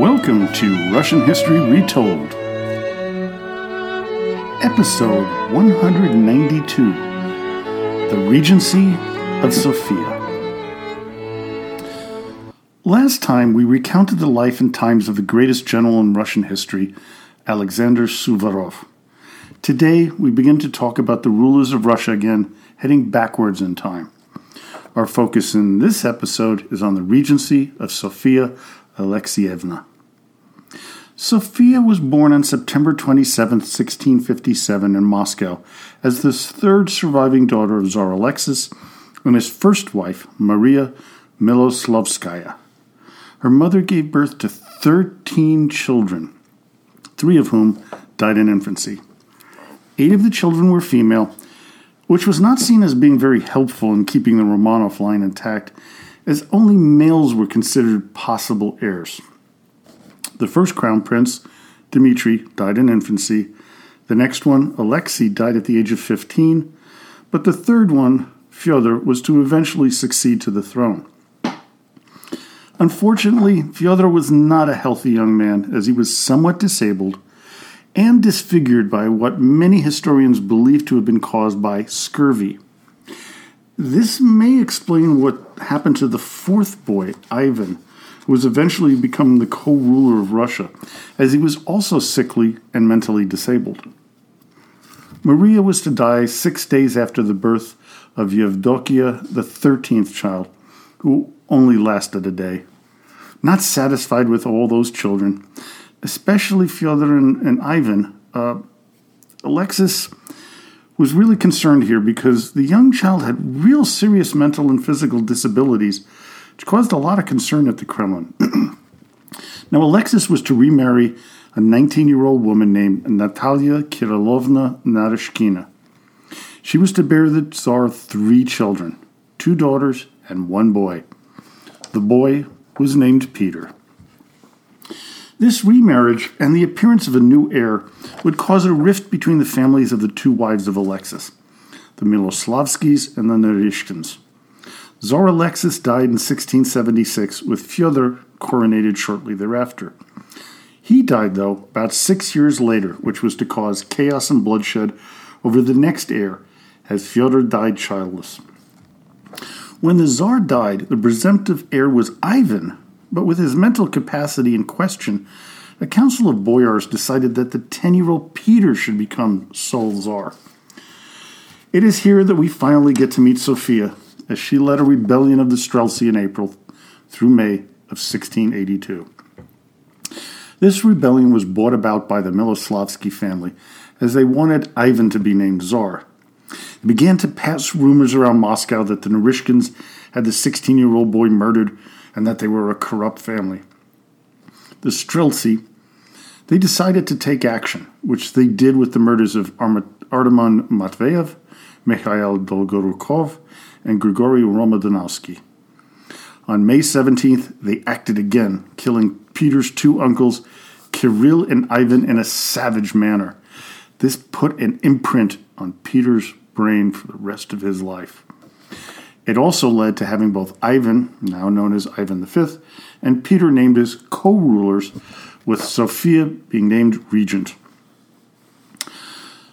Welcome to Russian History Retold, Episode 192 The Regency of Sophia. Last time we recounted the life and times of the greatest general in Russian history, Alexander Suvorov. Today we begin to talk about the rulers of Russia again, heading backwards in time. Our focus in this episode is on the regency of Sophia Alexievna. Sophia was born on September 27, 1657, in Moscow as the third surviving daughter of Tsar Alexis and his first wife, Maria Miloslavskaya. Her mother gave birth to 13 children, three of whom died in infancy. Eight of the children were female, which was not seen as being very helpful in keeping the Romanov line intact, as only males were considered possible heirs. The first crown prince, Dmitri, died in infancy. The next one, Alexei, died at the age of 15. But the third one, Fyodor, was to eventually succeed to the throne. Unfortunately, Fyodor was not a healthy young man, as he was somewhat disabled and disfigured by what many historians believe to have been caused by scurvy. This may explain what happened to the fourth boy, Ivan, was eventually become the co ruler of Russia, as he was also sickly and mentally disabled. Maria was to die six days after the birth of Yevdokia, the 13th child, who only lasted a day. Not satisfied with all those children, especially Fyodor and, and Ivan, uh, Alexis was really concerned here because the young child had real serious mental and physical disabilities which caused a lot of concern at the Kremlin. now, Alexis was to remarry a 19 year old woman named Natalia Kirillovna Naryshkina. She was to bear the Tsar three children two daughters and one boy. The boy was named Peter. This remarriage and the appearance of a new heir would cause a rift between the families of the two wives of Alexis, the Miloslavskis and the Naryshkins. Tsar Alexis died in 1676, with Fyodor coronated shortly thereafter. He died, though, about six years later, which was to cause chaos and bloodshed over the next heir, as Fyodor died childless. When the Tsar died, the presumptive heir was Ivan, but with his mental capacity in question, a council of boyars decided that the 10 year old Peter should become sole Tsar. It is here that we finally get to meet Sophia, as she led a rebellion of the Streltsy in April through May of 1682. This rebellion was brought about by the Miloslavsky family, as they wanted Ivan to be named Tsar. It began to pass rumors around Moscow that the Naryshkins had the 16 year old boy murdered and that they were a corrupt family. The Streltsy, they decided to take action, which they did with the murders of Artemon Matveyev, Mikhail Dolgorukov, and Grigory Romodanovsky. On May 17th, they acted again, killing Peter's two uncles, Kirill and Ivan, in a savage manner. This put an imprint on Peter's brain for the rest of his life. It also led to having both Ivan, now known as Ivan V, and Peter named as co rulers, with Sophia being named regent.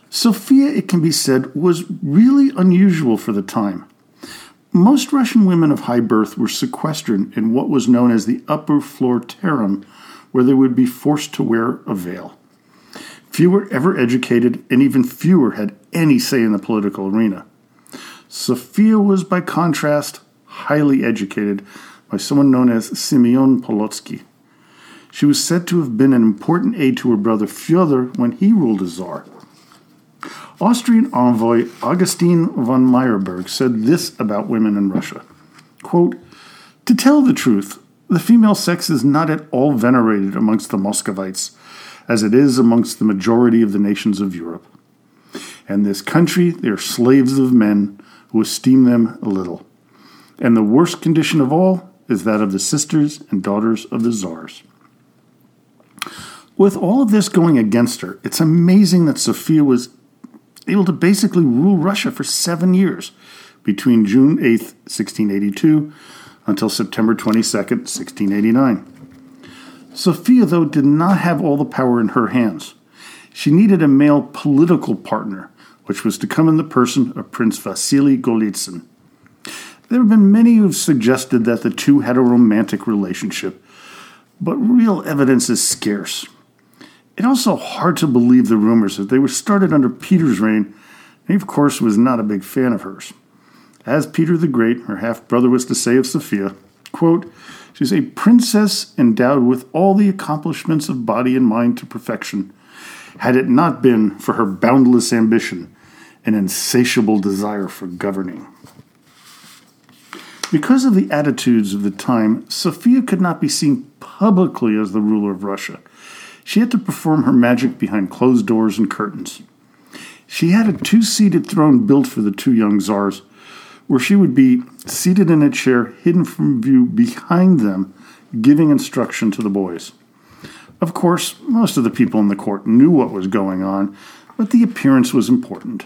Sophia, it can be said, was really unusual for the time. Most Russian women of high birth were sequestered in what was known as the upper floor terem, where they would be forced to wear a veil. Few were ever educated, and even fewer had any say in the political arena. Sophia was, by contrast, highly educated by someone known as Simeon Polotsky. She was said to have been an important aid to her brother Fyodor when he ruled as Tsar. Austrian envoy Augustin von Meyerberg said this about women in Russia quote, To tell the truth, the female sex is not at all venerated amongst the Muscovites, as it is amongst the majority of the nations of Europe. In this country, they are slaves of men who esteem them little. And the worst condition of all is that of the sisters and daughters of the czars. With all of this going against her, it's amazing that Sophia was able to basically rule Russia for seven years, between June 8, 1682, until September 22, 1689. Sophia, though, did not have all the power in her hands. She needed a male political partner, which was to come in the person of Prince Vasily Golitsyn. There have been many who have suggested that the two had a romantic relationship, but real evidence is scarce. It's also hard to believe the rumors that they were started under Peter's reign, he, of course, was not a big fan of hers. As Peter the Great, her half brother, was to say of Sophia, quote, She's a princess endowed with all the accomplishments of body and mind to perfection, had it not been for her boundless ambition and insatiable desire for governing. Because of the attitudes of the time, Sophia could not be seen publicly as the ruler of Russia. She had to perform her magic behind closed doors and curtains. She had a two seated throne built for the two young czars, where she would be seated in a chair hidden from view behind them, giving instruction to the boys. Of course, most of the people in the court knew what was going on, but the appearance was important.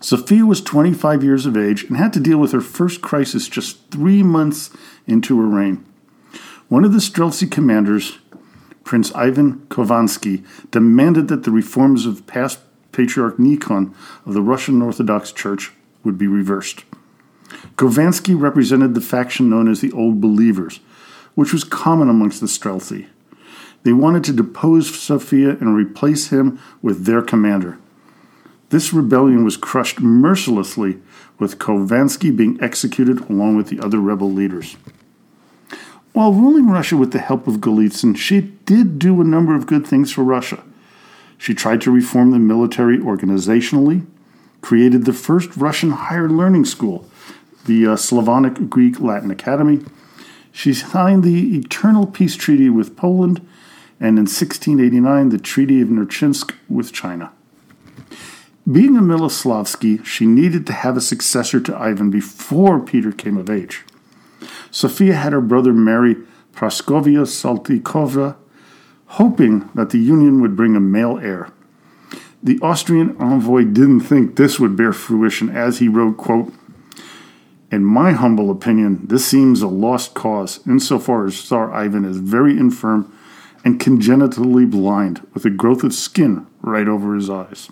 Sophia was 25 years of age and had to deal with her first crisis just three months into her reign. One of the Streltsy commanders, Prince Ivan Khovansky, demanded that the reforms of past Patriarch Nikon of the Russian Orthodox Church would be reversed. Khovansky represented the faction known as the Old Believers, which was common amongst the Streltsy. They wanted to depose Sophia and replace him with their commander. This rebellion was crushed mercilessly, with Khovansky being executed along with the other rebel leaders. While ruling Russia with the help of Golitsyn, she did do a number of good things for Russia. She tried to reform the military organizationally, created the first Russian higher learning school, the uh, Slavonic Greek Latin Academy. She signed the Eternal Peace Treaty with Poland, and in 1689, the Treaty of Nerchinsk with China. Being a Miloslavsky, she needed to have a successor to Ivan before Peter came of age. Sophia had her brother marry Praskovia Saltykova, hoping that the union would bring a male heir. The Austrian envoy didn't think this would bear fruition as he wrote, quote, In my humble opinion, this seems a lost cause insofar as Tsar Ivan is very infirm and congenitally blind, with a growth of skin right over his eyes.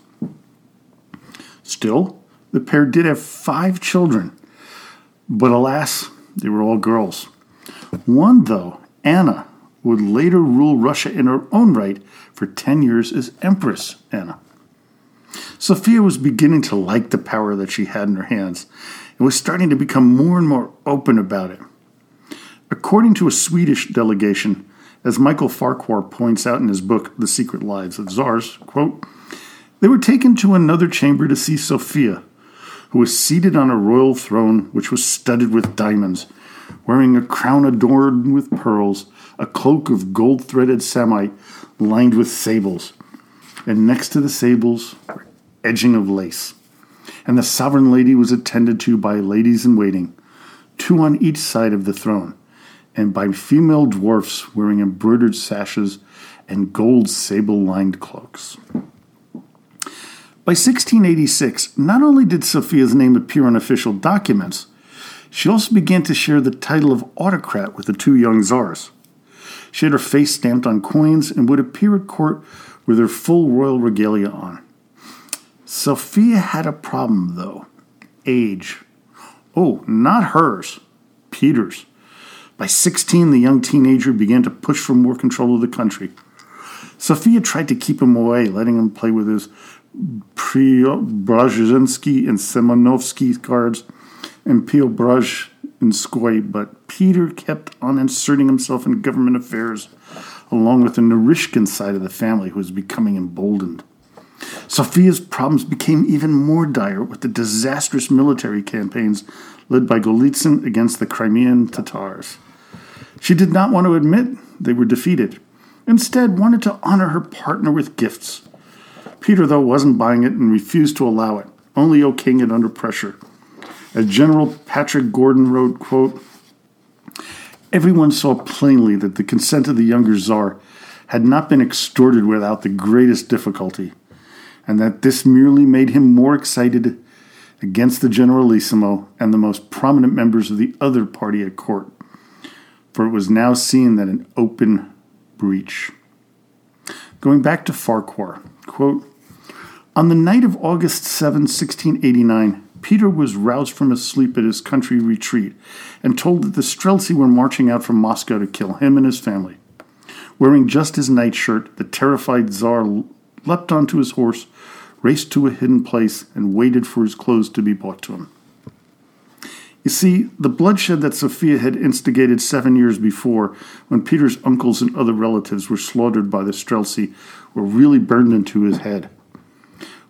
Still, the pair did have five children, but alas, they were all girls. One, though, Anna, would later rule Russia in her own right for 10 years as Empress Anna. Sophia was beginning to like the power that she had in her hands and was starting to become more and more open about it. According to a Swedish delegation, as Michael Farquhar points out in his book, The Secret Lives of Czars, quote, they were taken to another chamber to see Sophia, who was seated on a royal throne which was studded with diamonds, wearing a crown adorned with pearls, a cloak of gold threaded samite lined with sables, and next to the sables edging of lace. And the sovereign lady was attended to by ladies in waiting, two on each side of the throne, and by female dwarfs wearing embroidered sashes and gold sable lined cloaks. By 1686, not only did Sophia's name appear on official documents, she also began to share the title of autocrat with the two young czars. She had her face stamped on coins and would appear at court with her full royal regalia on. Sophia had a problem, though age. Oh, not hers, Peter's. By 16, the young teenager began to push for more control of the country. Sophia tried to keep him away, letting him play with his Preobrazhensky and Semenovsky cards and Preobrazhenskoy, but Peter kept on inserting himself in government affairs, along with the Naryshkin side of the family, who was becoming emboldened. Sophia's problems became even more dire with the disastrous military campaigns led by Golitsyn against the Crimean Tatars. She did not want to admit they were defeated, instead wanted to honor her partner with gifts. Peter, though, wasn't buying it and refused to allow it, only okaying it under pressure. As General Patrick Gordon wrote, quote, Everyone saw plainly that the consent of the younger czar had not been extorted without the greatest difficulty, and that this merely made him more excited against the Generalissimo and the most prominent members of the other party at court. for it was now seen that an open breach. Going back to Farquhar, quote, on the night of August 7, 1689, Peter was roused from his sleep at his country retreat and told that the Streltsy were marching out from Moscow to kill him and his family. Wearing just his nightshirt, the terrified Tsar leapt onto his horse, raced to a hidden place, and waited for his clothes to be brought to him. You see, the bloodshed that Sophia had instigated seven years before, when Peter's uncles and other relatives were slaughtered by the Streltsy, were really burned into his head.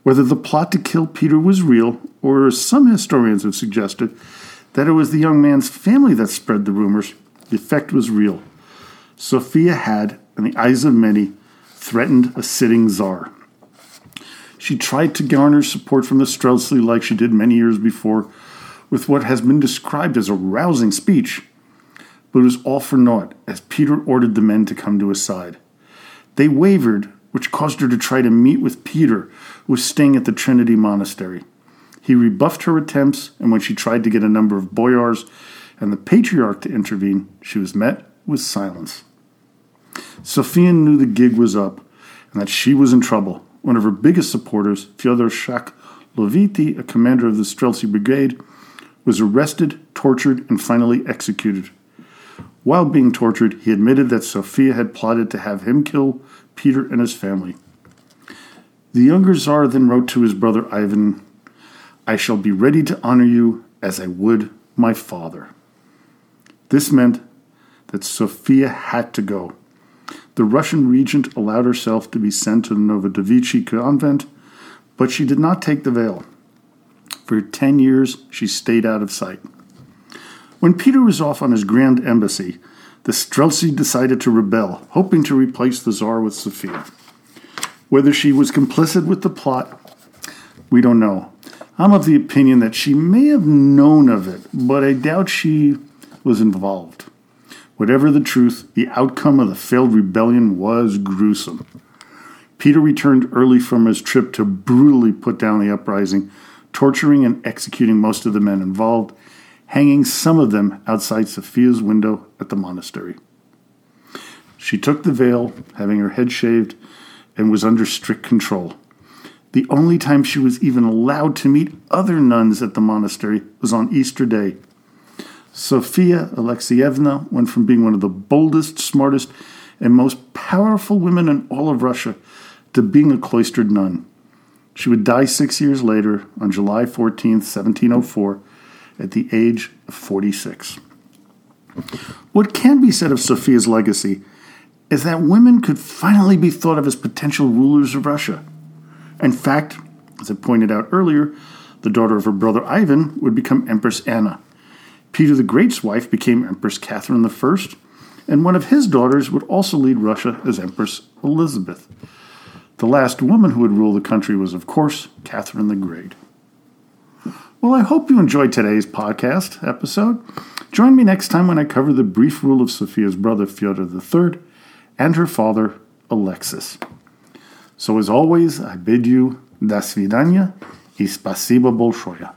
Whether the plot to kill Peter was real, or some historians have suggested, that it was the young man's family that spread the rumors, the effect was real. Sophia had, in the eyes of many, threatened a sitting czar. She tried to garner support from the Streltsy like she did many years before, with what has been described as a rousing speech, but it was all for naught as Peter ordered the men to come to his side. They wavered, which caused her to try to meet with Peter, who was staying at the Trinity Monastery. He rebuffed her attempts, and when she tried to get a number of boyars and the patriarch to intervene, she was met with silence. Sophia knew the gig was up and that she was in trouble. One of her biggest supporters, Fyodor Shaklovity, a commander of the Streltsy Brigade, was arrested, tortured, and finally executed. While being tortured, he admitted that Sophia had plotted to have him kill Peter and his family. The younger Tsar then wrote to his brother Ivan, I shall be ready to honor you as I would my father. This meant that Sophia had to go. The Russian regent allowed herself to be sent to the Novodevichy convent, but she did not take the veil. For ten years, she stayed out of sight. When Peter was off on his grand embassy, the Streltsy decided to rebel, hoping to replace the Tsar with Sophia. Whether she was complicit with the plot, we don't know. I'm of the opinion that she may have known of it, but I doubt she was involved. Whatever the truth, the outcome of the failed rebellion was gruesome. Peter returned early from his trip to brutally put down the uprising, torturing and executing most of the men involved, hanging some of them outside Sophia's window at the monastery. She took the veil, having her head shaved, and was under strict control. The only time she was even allowed to meet other nuns at the monastery was on Easter Day, Sophia Alexeyevna went from being one of the boldest, smartest, and most powerful women in all of Russia to being a cloistered nun. She would die six years later on July 14, 1704, at the age of 46. What can be said of Sophia's legacy is that women could finally be thought of as potential rulers of Russia. In fact, as I pointed out earlier, the daughter of her brother Ivan would become Empress Anna. Peter the Great's wife became Empress Catherine I, and one of his daughters would also lead Russia as Empress Elizabeth. The last woman who would rule the country was, of course, Catherine the Great. Well, I hope you enjoyed today's podcast episode. Join me next time when I cover the brief rule of Sophia's brother Fyodor III and her father Alexis. So, as always, I bid you, до свидания и спасибо большое.